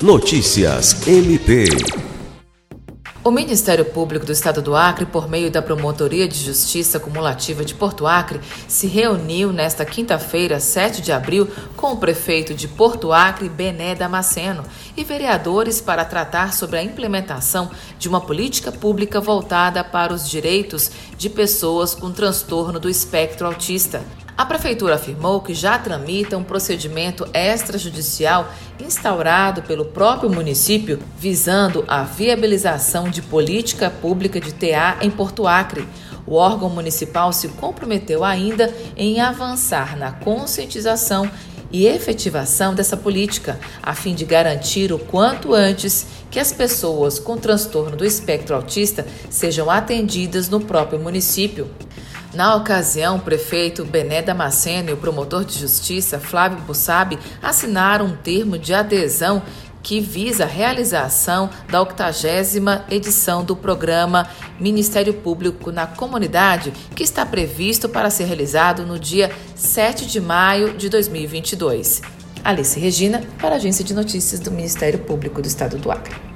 Notícias MP. O Ministério Público do Estado do Acre, por meio da Promotoria de Justiça Cumulativa de Porto Acre, se reuniu nesta quinta-feira, 7 de abril, com o prefeito de Porto Acre, Bené Damasceno, e vereadores para tratar sobre a implementação de uma política pública voltada para os direitos de pessoas com transtorno do espectro autista. A Prefeitura afirmou que já tramita um procedimento extrajudicial instaurado pelo próprio município visando a viabilização de política pública de TA em Porto Acre. O órgão municipal se comprometeu ainda em avançar na conscientização e efetivação dessa política, a fim de garantir o quanto antes que as pessoas com transtorno do espectro autista sejam atendidas no próprio município. Na ocasião, o prefeito Bené Damasceno e o promotor de justiça Flávio Bussabi assinaram um termo de adesão que visa a realização da 80 edição do programa Ministério Público na Comunidade, que está previsto para ser realizado no dia 7 de maio de 2022. Alice Regina, para a Agência de Notícias do Ministério Público do Estado do Acre.